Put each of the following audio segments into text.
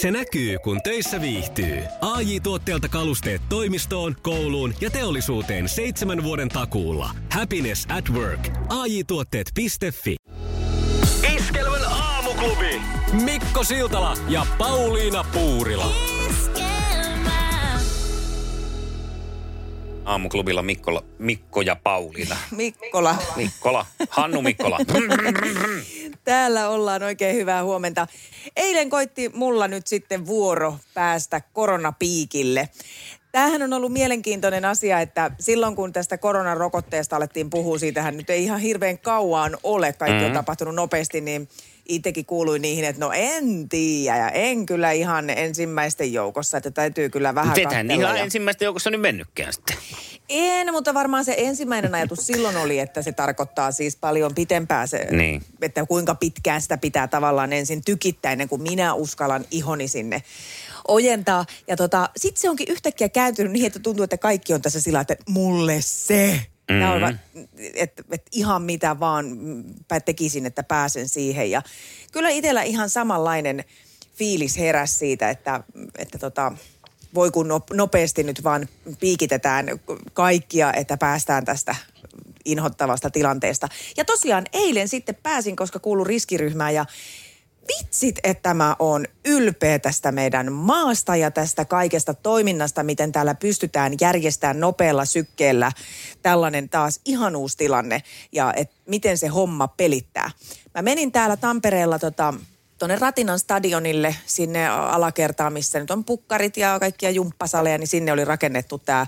Se näkyy, kun töissä viihtyy. ai tuotteelta kalusteet toimistoon, kouluun ja teollisuuteen seitsemän vuoden takuulla. Happiness at work. ai tuotteetfi Iskelmän aamuklubi. Mikko Siltala ja Pauliina Puurila. Aamuklubilla Mikkola, Mikko ja Pauliina. Mikkola. Mikkola. Hannu Mikkola. Täällä ollaan oikein hyvää huomenta. Eilen koitti mulla nyt sitten vuoro päästä koronapiikille. Tämähän on ollut mielenkiintoinen asia, että silloin kun tästä koronarokotteesta alettiin puhua, siitähän nyt ei ihan hirveän kauan ole, kaikki mm-hmm. on tapahtunut nopeasti, niin itsekin kuului niihin, että no en tiedä ja en kyllä ihan ensimmäisten joukossa, että täytyy kyllä vähän Tethän ihan ja... ensimmäisten joukossa nyt mennytkään sitten. En, mutta varmaan se ensimmäinen ajatus silloin oli, että se tarkoittaa siis paljon pitempää se, Niin. että kuinka pitkään sitä pitää tavallaan ensin tykittää ennen kuin minä uskallan ihoni sinne ojentaa. Ja tota, sitten se onkin yhtäkkiä kääntynyt niin, että tuntuu, että kaikki on tässä sillä, että mulle se. Mm-hmm. Että et ihan mitä vaan tekisin, että pääsen siihen. Ja kyllä itsellä ihan samanlainen fiilis heräsi siitä, että, että tota, voi kun no- nopeasti nyt vaan piikitetään kaikkia, että päästään tästä inhottavasta tilanteesta. Ja tosiaan eilen sitten pääsin, koska kuulun riskiryhmään ja vitsit, että mä oon ylpeä tästä meidän maasta ja tästä kaikesta toiminnasta, miten täällä pystytään järjestämään nopealla sykkeellä tällainen taas ihan uusi tilanne ja et miten se homma pelittää. Mä menin täällä Tampereella tota, tuonne Ratinan stadionille, sinne alakertaan, missä nyt on pukkarit ja kaikkia jumppasaleja, niin sinne oli rakennettu tämä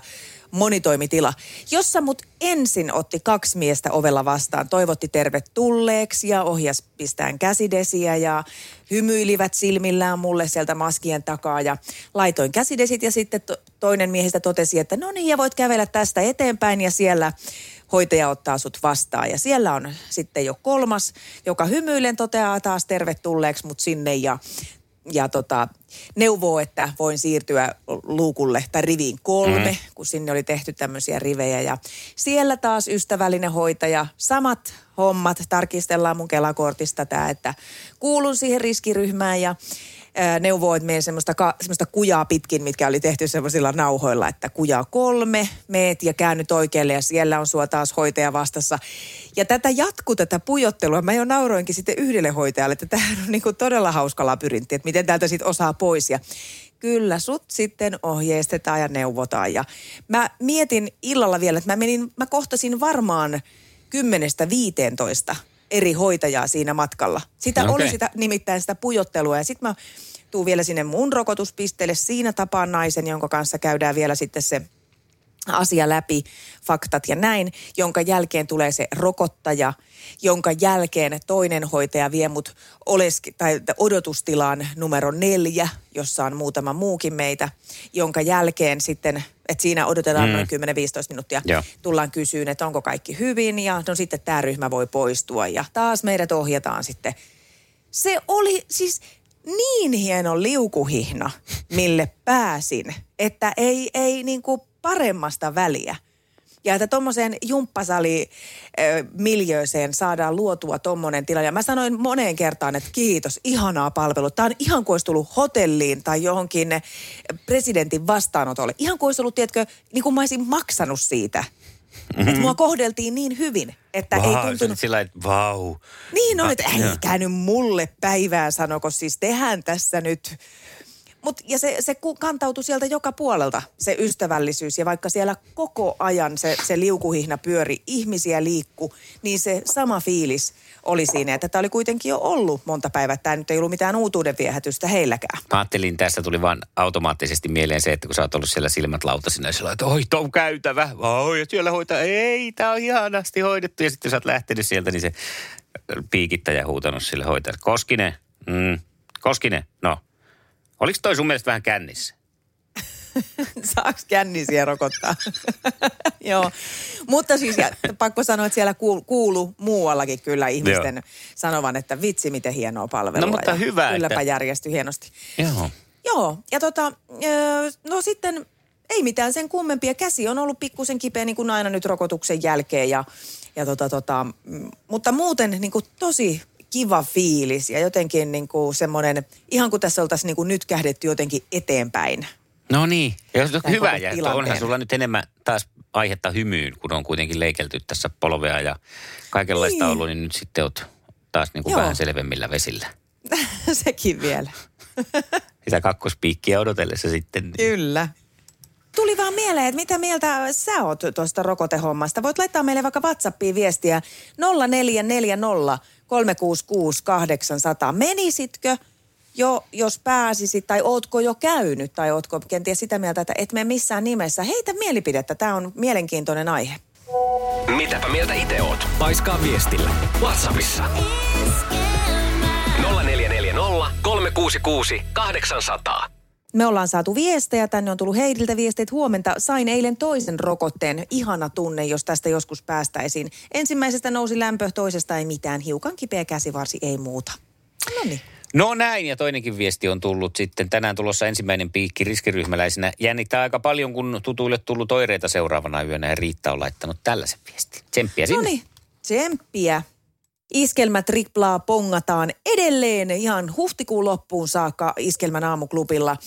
monitoimitila, jossa mut ensin otti kaksi miestä ovella vastaan, toivotti tervetulleeksi ja ohjas pistään käsidesiä ja hymyilivät silmillään mulle sieltä maskien takaa ja laitoin käsidesit ja sitten to- toinen miehistä totesi, että no niin ja voit kävellä tästä eteenpäin ja siellä hoitaja ottaa sut vastaan. Ja siellä on sitten jo kolmas, joka hymyillen toteaa taas tervetulleeksi mut sinne ja ja tota, neuvoo, että voin siirtyä luukulle tai riviin kolme, mm. kun sinne oli tehty tämmöisiä rivejä. Ja siellä taas ystävällinen hoitaja, samat hommat, tarkistellaan mun kelakortista tämä, että kuulun siihen riskiryhmään ja neuvoo, että menen semmoista, semmoista kujaa pitkin, mitkä oli tehty semmoisilla nauhoilla, että kujaa kolme, meet ja käännyt oikealle ja siellä on sua taas hoitaja vastassa. Ja tätä jatkuu tätä pujottelua. Mä jo nauroinkin sitten yhdelle hoitajalle, että tämähän on niin todella hauska labyrintti, että miten täältä sitten osaa pois. Ja kyllä sut sitten ohjeistetaan ja neuvotaan. Ja mä mietin illalla vielä, että mä menin, mä kohtasin varmaan kymmenestä viiteentoista eri hoitajaa siinä matkalla. Sitä okay. oli sitä, nimittäin sitä pujottelua ja sitten mä tuun vielä sinne mun rokotuspisteelle. Siinä tapaan naisen, jonka kanssa käydään vielä sitten se asia läpi, faktat ja näin, jonka jälkeen tulee se rokottaja, jonka jälkeen toinen hoitaja vie mut oleski, tai odotustilaan numero neljä, jossa on muutama muukin meitä, jonka jälkeen sitten, että siinä odotetaan mm. noin 10-15 minuuttia, ja. tullaan kysyyn, että onko kaikki hyvin ja no sitten tämä ryhmä voi poistua ja taas meidät ohjataan sitten. Se oli siis niin hieno liukuhihna, mille pääsin, että ei, ei niinku paremmasta väliä. Ja että tuommoiseen jumppasali miljööseen saadaan luotua tuommoinen tila. Ja mä sanoin moneen kertaan, että kiitos, ihanaa palvelua. Tämä on ihan kuin olisi tullut hotelliin tai johonkin presidentin vastaanotolle. Ihan kuin olisi ollut, tiedätkö, niin kuin mä olisin maksanut siitä. Mm-hmm. Että mua kohdeltiin niin hyvin, että wow, ei tuntunut... Sillä että vau. Niin on, että ei käynyt mulle päivää sanoko, siis tehän tässä nyt Mut, ja se, se kantautui sieltä joka puolelta, se ystävällisyys. Ja vaikka siellä koko ajan se, se liukuhihna pyöri, ihmisiä liikku, niin se sama fiilis oli siinä. Että tämä oli kuitenkin jo ollut monta päivää. Tämä nyt ei ollut mitään uutuuden viehätystä heilläkään. Mä ajattelin, tässä tuli vaan automaattisesti mieleen se, että kun sä oot ollut siellä silmät lautasina ja sillä että oi, on käytävä. Oi, ja siellä hoitaa. Ei, tämä on ihanasti hoidettu. Ja sitten sä oot lähtenyt sieltä, niin se piikittäjä huutanut sille hoitajalle. Koskinen, mm, Koskinen, no, Oliko toi sun mielestä vähän kännissä? Saaks kännisiä rokottaa? Joo. Mutta siis ja, pakko sanoa, että siellä kuulu, kuulu muuallakin kyllä ihmisten Joo. sanovan, että vitsi miten hienoa palvelua. No mutta hyvä. Kylläpä että... järjestyi hienosti. Joo. Joo. Ja tota, no sitten ei mitään sen kummempia. Käsi on ollut pikkusen kipeä niin kuin aina nyt rokotuksen jälkeen ja, ja tota, tota, mutta muuten niin kuin tosi kiva fiilis ja jotenkin niin kuin semmoinen, ihan kuin tässä oltaisiin niin kuin nyt kähdetty jotenkin eteenpäin. No niin. Ja se on hyvä ja onhan sulla nyt enemmän taas aihetta hymyyn, kun on kuitenkin leikelty tässä polvea ja kaikenlaista Niin. ollut, niin nyt sitten oot taas niin kuin Joo. vähän selvemmillä vesillä. Sekin vielä. Sitä kakkospiikkiä odotellessa sitten. Niin. Kyllä. Tuli vaan mieleen, että mitä mieltä sä oot tuosta rokotehommasta. Voit laittaa meille vaikka WhatsAppiin viestiä 0440 366 800. Menisitkö jo, jos pääsisit, tai ootko jo käynyt, tai ootko kenties sitä mieltä, että et mene missään nimessä. Heitä mielipidettä, tämä on mielenkiintoinen aihe. Mitäpä mieltä itse oot? Paiskaa viestillä. Whatsappissa. 0440 366 800. Me ollaan saatu viestejä, tänne on tullut Heidiltä viesteet huomenta. Sain eilen toisen rokotteen, ihana tunne, jos tästä joskus päästäisiin. Ensimmäisestä nousi lämpö, toisesta ei mitään, hiukan kipeä käsivarsi, ei muuta. No niin. No näin, ja toinenkin viesti on tullut sitten. Tänään tulossa ensimmäinen piikki riskiryhmäläisenä. Jännittää aika paljon, kun tutuille tullut oireita seuraavana yönä, ja Riitta on laittanut tällaisen viestin. Tsemppiä sinne. No niin, tsemppiä. Iskelmät riplaa pongataan edelleen ihan huhtikuun loppuun saakka Iskelmän aamuklubilla.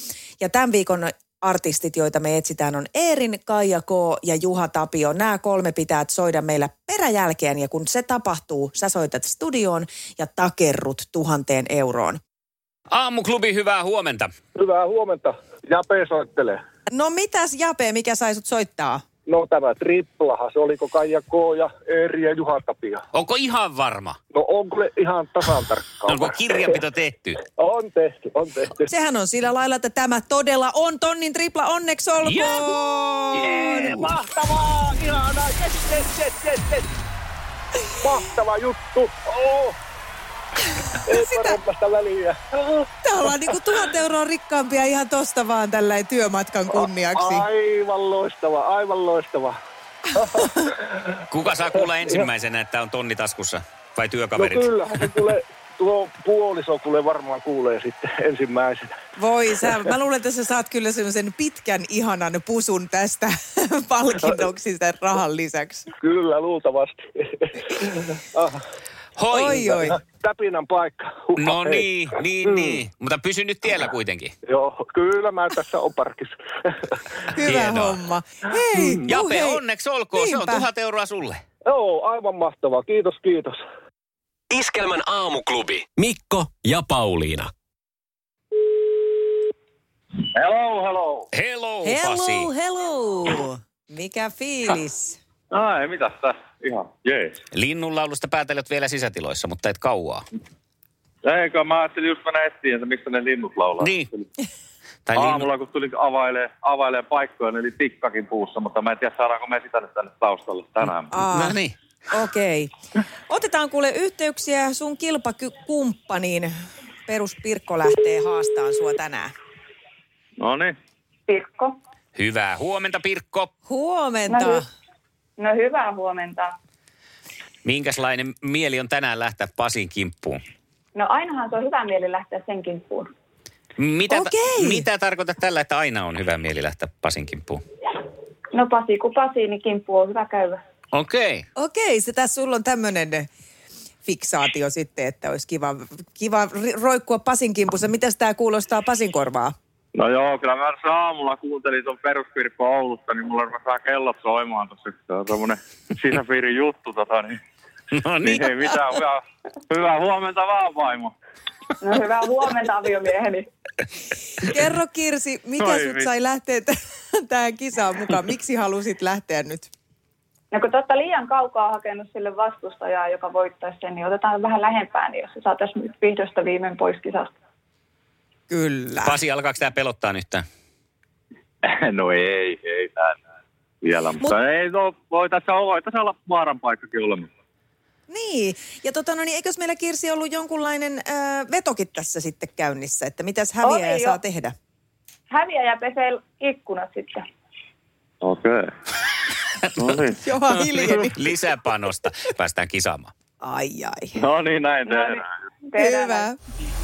Ja tämän viikon artistit, joita me etsitään, on Eerin, Kaija K. ja Juha Tapio. Nämä kolme pitää soida meillä peräjälkeen ja kun se tapahtuu, sä soitat studioon ja takerrut tuhanteen euroon. Aamuklubi, hyvää huomenta. Hyvää huomenta. Jape soittelee. No mitäs Jape, mikä sai sut soittaa? No tämä triplaha, se oliko Kaija K. ja Eeri ja Juha Tapio. Onko ihan varma? No onko ne ihan tasan tarkkaan? Onko kirjanpito tehty? On tehty, on tehty. Sehän on sillä lailla, että tämä todella on tonnin tripla, onneksi olkoon! Jee, mahtavaa, ihanaa, yes, yes, yes, yes, yes. Mahtava juttu. Oh. Ei väliä. Oh. Tää ollaan niinku tuhat euroa rikkaampia ihan tosta vaan tällä työmatkan kunniaksi. Aivan loistava, aivan loistava. Kuka saa kuulla ensimmäisenä, että on tonni taskussa? Vai No työkaverit? kyllähän se tulee, tuo puoliso kuule varmaan kuulee sitten ensimmäisenä. Voi sä, mä luulen, että sä saat kyllä semmoisen pitkän ihanan pusun tästä palkinnoksi sen rahan lisäksi. Kyllä, luultavasti. Hoi! Oi, oi. täpinän paikka. Huha, No hei. niin, niin, Mm. niin. Mutta pysy nyt tiellä kuitenkin. Joo, kyllä mä tässä on parkissa. Hyvä Hienoa. homma. Hei, Jape, uh, hei. onneksi olkoon. Se on Niinpä. tuhat euroa sulle. Joo, aivan mahtavaa. Kiitos, kiitos. Iskelmän aamuklubi. Mikko ja Pauliina. Hello, hello. Hello, Hello, Pasi. hello. Mikä fiilis? Ai, mitäs tää? Ihan jees. Linnunlaulusta päätellät vielä sisätiloissa, mutta et kauaa. Eikö, mä ajattelin just mennä etsiä, että mistä ne linnut laulaa. Niin. Tai linnu... Aamulla, kun tuli availee, availee paikkoja, niin oli tikkakin puussa, mutta mä en tiedä, saadaanko me sitä nyt tänne taustalle tänään. Aa, No niin. Okei. Otetaan kuule yhteyksiä sun kilpakumppaniin. Perus Pirkko lähtee haastaan sua tänään. No niin. Pirkko. Hyvää huomenta, Pirkko. Huomenta. No, hy- no hyvää huomenta. Minkälainen mieli on tänään lähteä Pasin kimppuun? No ainahan se on hyvä mieli lähteä sen kimppuun. Mitä, Okei. mitä tarkoitat tällä, että aina on hyvä mieli lähteä Pasin kimppuun? No Pasi kuin Pasi, niin kimppu on hyvä käydä. Okei. Okei, se tässä sulla on tämmöinen fiksaatio sitten, että olisi kiva, kiva roikkua Pasin kimpussa. Mitäs tämä kuulostaa Pasin korvaa? No joo, kyllä mä aamulla kuuntelin tuon peruspirkko Oulusta, niin mulla rupesi vähän kellot soimaan tuossa. Se on tommonen sisäpiirin juttu tota, niin, No niin. niin ei mitään. Hyvää, hyvää huomenta vaan, vaimo. No hyvää huomenta aviomieheni. Kerro Kirsi, mikä Oi sut sai lähteä t- tähän kisaan mukaan? Miksi halusit lähteä nyt? No kun te olette liian kaukaa hakenut sille vastustajaa, joka voittaisi sen, niin otetaan vähän lähempään, niin jos se saataisiin nyt vihdosta viimein pois kisasta. Kyllä. Pasi, alkaako tämä pelottaa nyt? tää? No ei, ei tää vielä. Mutta Mut- ei, no, voi tässä, voi tässä olla vaaran paikkakin olemassa. Niin, ja tota, no niin, eikös meillä Kirsi ollut jonkunlainen äh, vetokin tässä sitten käynnissä, että mitäs häviäjä Oli jo. saa tehdä? Häviäjä pesee ikkunat sitten. Okei. No niin. Johan hiljeni. Lisäpanosta. Päästään kisaamaan. Ai ai. No niin, näin No niin, tehdään. tehdään Hyvä.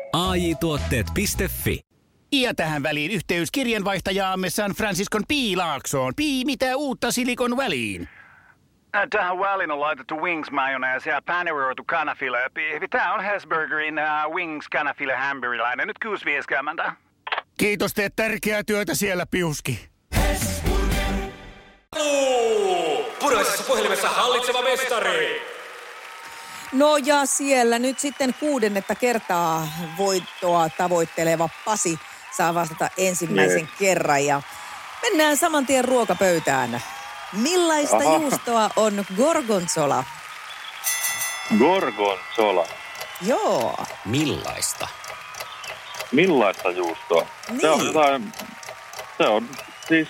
AI Tuotteet.fi Ja tähän väliin yhteys kirjanvaihtajaamme San Franciscon Piilaaksoon. Pii, mitä uutta Silikon väliin? Äh, Tähän väliin on laitettu wings mayonnaise ja paneroitu kanafila. Tämä on Hesburgerin uh, wings kanafila hamburilainen. Nyt kuusi vieskäämäntä. Kiitos, teet tärkeää työtä siellä, Piuski. Puraisessa puhelimessa hallitseva mestari. No ja siellä nyt sitten kuudennetta kertaa voittoa tavoitteleva Pasi saa vastata ensimmäisen Jees. kerran. Ja mennään saman tien ruokapöytään. Millaista Aha. juustoa on gorgonzola? Gorgonzola. Joo. Millaista? Millaista juustoa? Se on Niin. jotain... Se on siis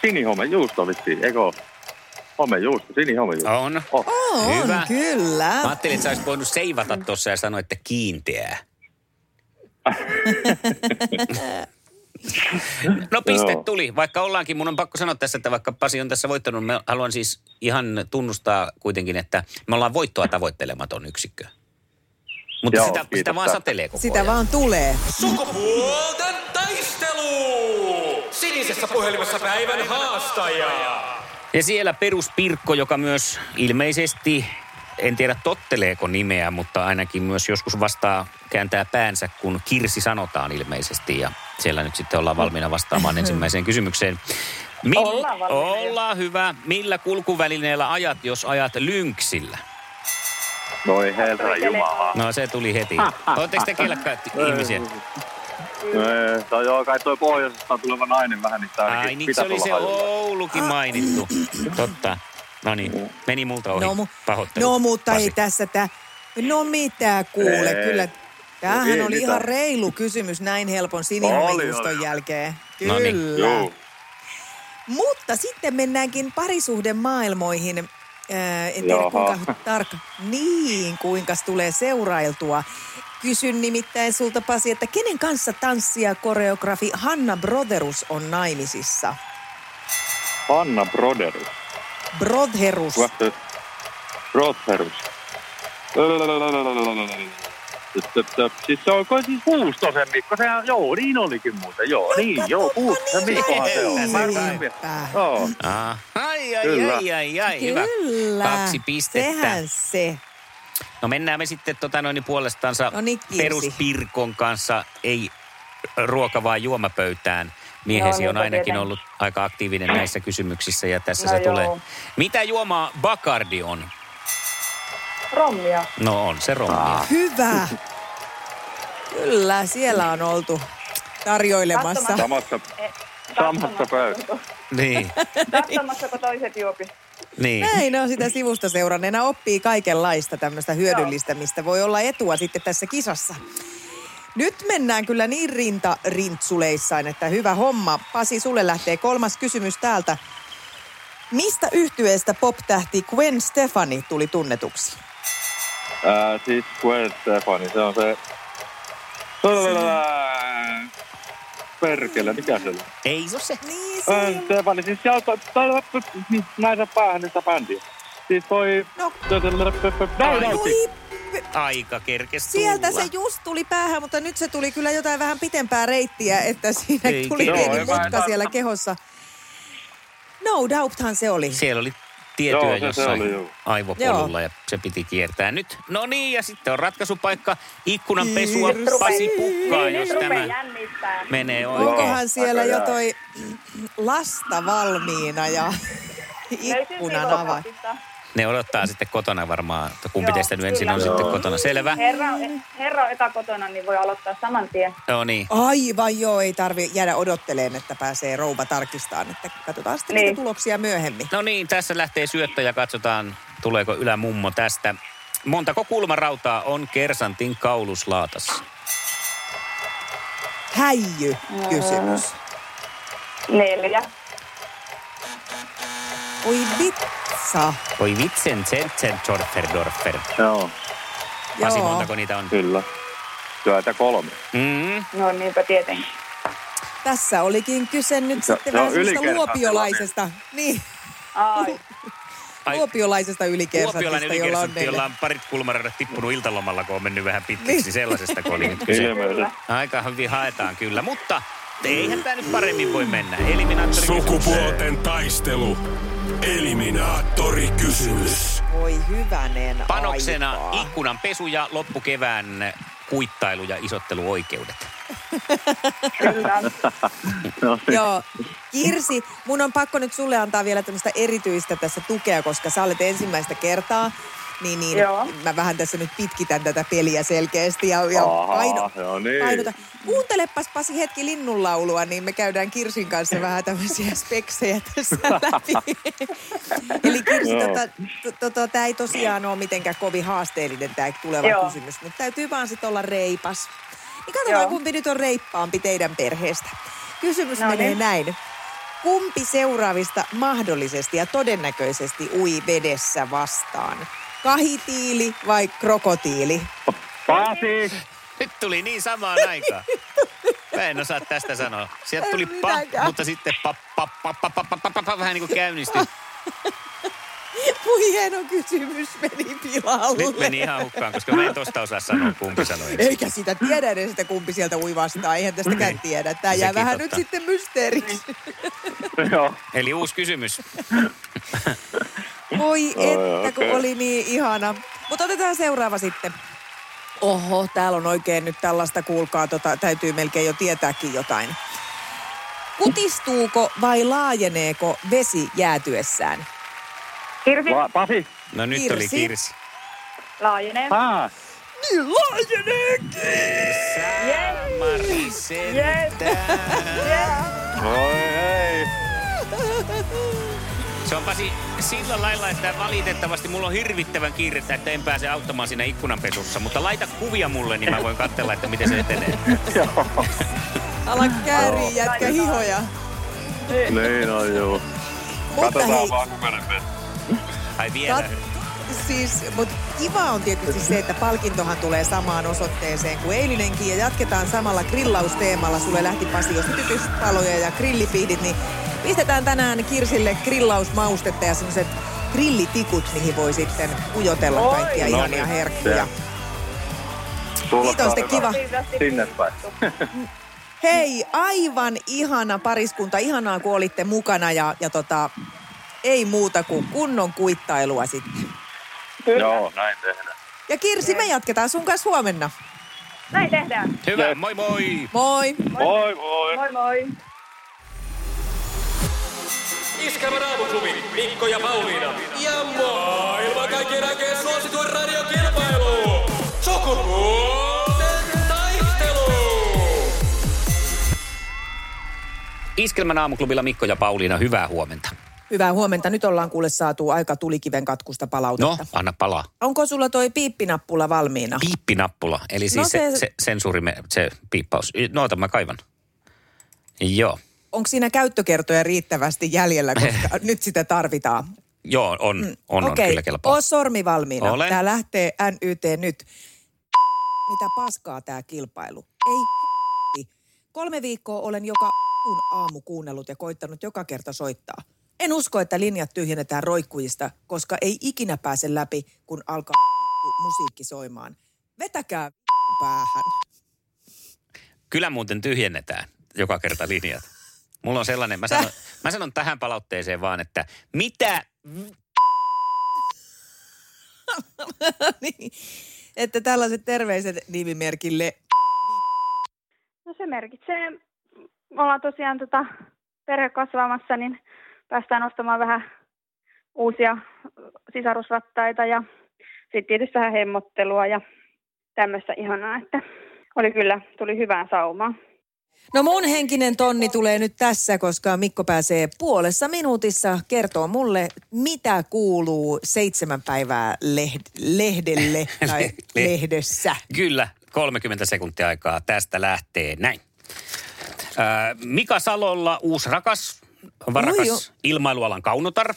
sinihomejuusto vissiin, eikö? Homejuusto, sinihomejuusto. On. Oh. On, Hyvä. kyllä. Mä ajattelin, että sä olisit voinut seivata tuossa ja sanoa, että kiinteää. No piste Joo. tuli, vaikka ollaankin, mun on pakko sanoa tässä, että vaikka Pasi on tässä voittanut, mä haluan siis ihan tunnustaa kuitenkin, että me ollaan voittoa tavoittelematon yksikkö. Mutta Joo, sitä, sitä vaan satelee koko Sitä ajan. vaan tulee. Sukupuolten taistelu! Sinisessä puhelimessa päivän haastaja. Ja siellä peruspirkko, joka myös ilmeisesti, en tiedä totteleeko nimeä, mutta ainakin myös joskus vastaa, kääntää päänsä, kun Kirsi sanotaan ilmeisesti. Ja siellä nyt sitten ollaan valmiina vastaamaan ensimmäiseen kysymykseen. Mill- Ollaan valmiina. Ollaan hyvä. Millä kulkuvälineellä ajat, jos ajat lynksillä? Noi herra jumala. No se tuli heti. Oletteko te kelkkaat ihmisiä? Ee, Tai joo, kai toi pohjoisesta tuleva nainen vähän niistä Ai niin se oli se hajulla. Oulukin mainittu. Totta. No niin, meni multa ohi. No, mu- Pahoittelut. no mutta Pasi. ei tässä tää... No mitä kuule, Ei. kyllä. Tämähän Ei oli mitään. ihan reilu kysymys näin helpon sinihomejuuston jälkeen. No niin, Kyllä. Mutta sitten mennäänkin parisuhden Ää, en tiedä Jaha. kuinka tarkka. Niin, kuinka tulee seurailtua. Kysyn nimittäin sulta Pasi, että kenen kanssa tanssija koreografi Hanna Broderus on naimisissa? Anna Broderus. Brodherus. Vasta Broderus. Siis se on kai siis Puustosen Mikko, sehän, joo, niin olikin muuten, joo, niin, joo, Puustosen Mikkohan se on. Mä. Joo, Ah, ai, ai, Kyllä. ai, ai, ai, hyvä. Kyllä. Kaksi pistettä. Sehän se. No mennään me sitten tota noin puolestansa No niin, peruspirkon kanssa, ei ruoka vaan juomapöytään. Miehesi Joo, on niin, ainakin tietenkin. ollut aika aktiivinen näissä kysymyksissä ja tässä No se joo. tulee. Mitä juomaa Bacardi on? Rommia. No on se rommia. Hyvä. Kyllä, siellä on oltu tarjoilemassa. samassa, samassa pöydässä. Niin, Katsomassa, kun toiset juopi. niin. Näin on sitä sivusta seuranneena oppii kaikenlaista tämmöistä hyödyllistä, mistä voi olla etua sitten tässä kisassa. Nyt mennään kyllä niin rinta rintsuleissain, että hyvä homma. Pasi, sulle lähtee kolmas kysymys täältä. Mistä yhtyeestä pop-tähti Gwen Stefani tuli tunnetuksi? Ää, siis Gwen Stefani, se on se... Perkele, mikä se on? Ei se se. Niin Gwen Stefani, siis sieltä... Naisen päähän sitä bändiä. Siis toi... No. Oi, Aika kerkes sieltä tulla. se just tuli päähän, mutta nyt se tuli kyllä jotain vähän pitempää reittiä, että siinä Ei tuli pieni mutka siellä kehossa. No doubthan se oli. Siellä oli tietyä Joo, se- se jossain oli, joo. aivopolulla ja se piti kiertää nyt. No niin, ja sitten on ratkaisupaikka. Ikkunan pesua. Pasi pukkaa, jos tämä jännittää. menee oikein. Onkohan siellä jo toi lasta valmiina ja ikkunan avain? Ne odottaa sitten kotona varmaan, että kumpi Joo, teistä nyt ensin on sitten kotona. Selvä? Herra, herra on etäkotona, niin voi aloittaa saman tien. Joo niin. Aivan joo, ei tarvi jäädä odotteleen, että pääsee rouva tarkistamaan. Että katsotaan sitten Niin. niitä tuloksia myöhemmin. No niin, tässä lähtee syöttö ja katsotaan, tuleeko ylämummo tästä. Montako kulmarautaa on Kersantin kauluslaatassa? Häijy kysymys. Neljä. Oi vitsa. Oi vitsen, Zentzen, Dorfer, Dorfer. Joo. Pasi, Joo. montako niitä on? Kyllä. Työtä kolme. Mm. No niinpä tietenkin. Tässä olikin kyse nyt Se- sitten se vähän semmoista luopiolaisesta. Niin, Ai. Ai, luopiolaisesta Kuopiolainen ylikersantista, jolla on neljä. jolla on parit kulmaradat tippunut iltalomalla, kun on mennyt vähän pitkiksi. Niin. Sellaisesta, kun oli nyt kyse. Aika hyvin haetaan kyllä, mutta eihän tämä nyt paremmin voi mennä. Eliminaattori Sukupuolten taistelu. Eliminaattori kysymys. Voi hyvänen Panoksena aikaa. ikkunan pesu ja loppukevään kuittailu ja isotteluoikeudet. Kyllä. No, niin. Joo. Kirsi, mun on pakko nyt sulle antaa vielä tämmöistä erityistä tässä tukea, koska sä olet ensimmäistä kertaa. Niin, niin Joo. mä vähän tässä nyt pitkitän tätä peliä selkeästi ja, ja Aha, paino, joo niin. painota. Kuuntelepas Pasi hetki linnunlaulua, niin me käydään Kirsin kanssa vähän tämmöisiä speksejä tässä läpi. Eli Kirsi, tota, to, to, to, tämä ei tosiaan ole mitenkään kovin haasteellinen tämä tuleva Joo. kysymys, mutta täytyy vaan sitten olla reipas. Niin katsotaan, Joo. kumpi nyt on reippaampi teidän perheestä. Kysymys No menee niin. näin. Kumpi seuraavista mahdollisesti ja todennäköisesti ui vedessä vastaan? kahitiili vai krokotiili? Pasi! Nyt tuli niin samaan aikaan. Mä en osaa tästä sanoa. Sieltä tuli pa, mutta sitten pa, pa, pa, pa, pa, pa, pa, pa vähän niin kuin käynnistyi. Voi hieno kysymys meni pilalle. Nyt meni ihan hukkaan, koska mä en tosta osaa sanoa, kumpi sanoi. Eikä sitä tiedä edes, että kumpi sieltä ui vastaan. Eihän tästäkään niin. tiedä. Tämä jää vähän totta. nyt sitten mysteeriksi. Eli uusi kysymys. Voi Oi, että, kun okei. oli niin ihana. Mutta otetaan seuraava sitten. Oho, täällä on oikein nyt tällaista, kuulkaa, tota, täytyy melkein jo tietääkin jotain. Kutistuuko vai laajeneeko vesi jäätyessään? Kirsi La- Pasi! No nyt Kirsi. oli Kirsi. laajenee. Haa! Niin laajeneekin! Mari sentään. Oi ei! Se on Pasi sillä lailla, että valitettavasti mulla on hirvittävän kiirettä, että en pääse auttamaan siinä ikkunanpesussa. Mutta laita kuvia mulle, niin mä voin katsella, että miten se etenee. Joo. Ala kääriä jätkä hihoja. Niin on joo. Mutta hei, Katsotaan vaan kuka ne. Ai vielä. Kat- siis, mutta kiva on tietysti se, että palkintohan tulee samaan osoitteeseen kuin eilinenkin ja jatketaan samalla grillausteemalla. Sulle lähti Pasi jo sytytyspaloja ja grillipihdit, niin pistetään tänään Kirsille grillausmaustetta ja semmoiset grillitikut, mihin voi sitten ujotella Oi. kaikkia No ihania niin, herkkuja. Sitten hyvältä. kiva. Sinne päin. Hei, aivan ihana pariskunta. Ihanaa, kun olitte mukana ja, ja tota, ei muuta kuin kunnon kuittailua sitten. Joo, näin tehdään. Ja Kirsi, me jatketaan sun kanssa huomenna. Näin tehdään. Hyvä, moi moi! Moi! Moi moi! Moi moi. Iskelmän aamuklubi, Mikko ja Pauliina. Ja maailman kaikkien aikeen suosituen radiokilpailu. Sukupuolten taistelu. Iskelmän aamuklubilla Mikko ja Pauliina, hyvää huomenta. Hyvää huomenta. Nyt ollaan kuule saatu aika tulikiven katkusta No, palautetta. anna palaa. Onko sulla toi piippinappula valmiina? Piippinappula, eli siis No no se, se- se, se sensuuri, se piippaus. No, ota mä kaivan. Joo, Onko siinä käyttökertoja riittävästi jäljellä, koska nyt sitä tarvitaan? joo, on, on, on Okei, kyllä kelpaa. oo sormi valmiina. Olen. Tää lähtee NYT nyt. Mitä paskaa tää kilpailu? Ei Kolme viikkoa olen joka aamu kuunnellut ja koittanut joka kerta soittaa. En usko, että linjat tyhjennetään roikkujista, koska ei ikinä pääse läpi, kun alkaa musiikki soimaan. Vetäkää päähän. Kyllä muuten tyhjennetään joka kerta linjat. Mulla on sellainen, mä sanon, mä sanon tähän palautteeseen vaan, että mitä niin, että tällaiset terveiset nimimerkille. No se merkitsee, me ollaan tosiaan tota, perhe kasvamassa, niin päästään ostamaan vähän uusia sisarusrattaita ja sitten tietysti vähän hemmottelua ja tämmöistä ihanaa, että oli kyllä, tuli hyvää saumaa. No mun henkinen tonni tulee nyt tässä, koska Mikko pääsee puolessa minuutissa kertoo mulle, mitä kuuluu seitsemän päivää lehd- lehdelle tai Le- lehdessä. Kyllä, 30 sekuntia aikaa tästä lähtee näin. Mika Salolla uusi rakas, varakas Oi ilmailualan kaunotar.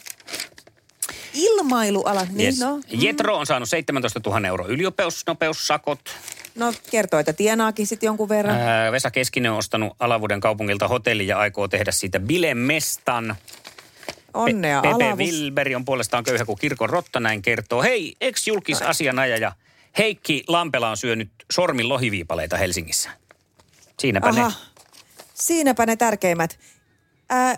Ilmailuala, niin Yes. no. Jetro on saanut 17 000 euro yliopeusnopeussakot. No kertoo, että tienaakin sitten jonkun verran. Ää, Vesa Keskinen on ostanut Alavuden kaupungilta hotelli ja aikoo tehdä siitä bilemestan. Onnea Pepe Alavus. Wilberi on puolestaan köyhä kuin kirkon rotta, näin kertoo. Hei, ex-julkisasianajaja Heikki Lampela on syönyt sormin lohiviipaleita Helsingissä. Siinäpä Aha, ne. siinäpä ne tärkeimmät. Ää,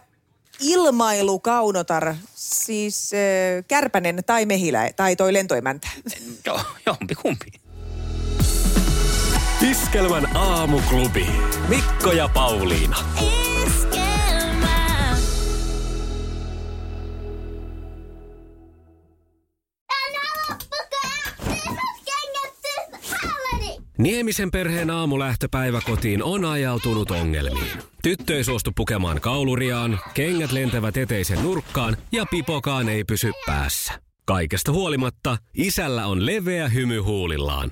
ilmailukaunotar, siis äh, Kärpänen tai Mehilä tai toi lentoemäntä. Joo, jompi kumpi. Iskelmän aamuklubi. Mikko ja Pauliina. Niemisen perheen aamulähtöpäivä kotiin on ajautunut ongelmiin. Tyttö ei suostu pukemaan kauluriaan, kengät lentävät eteisen nurkkaan ja pipokaan ei pysy päässä. Kaikesta huolimatta, isällä on leveä hymy huulillaan.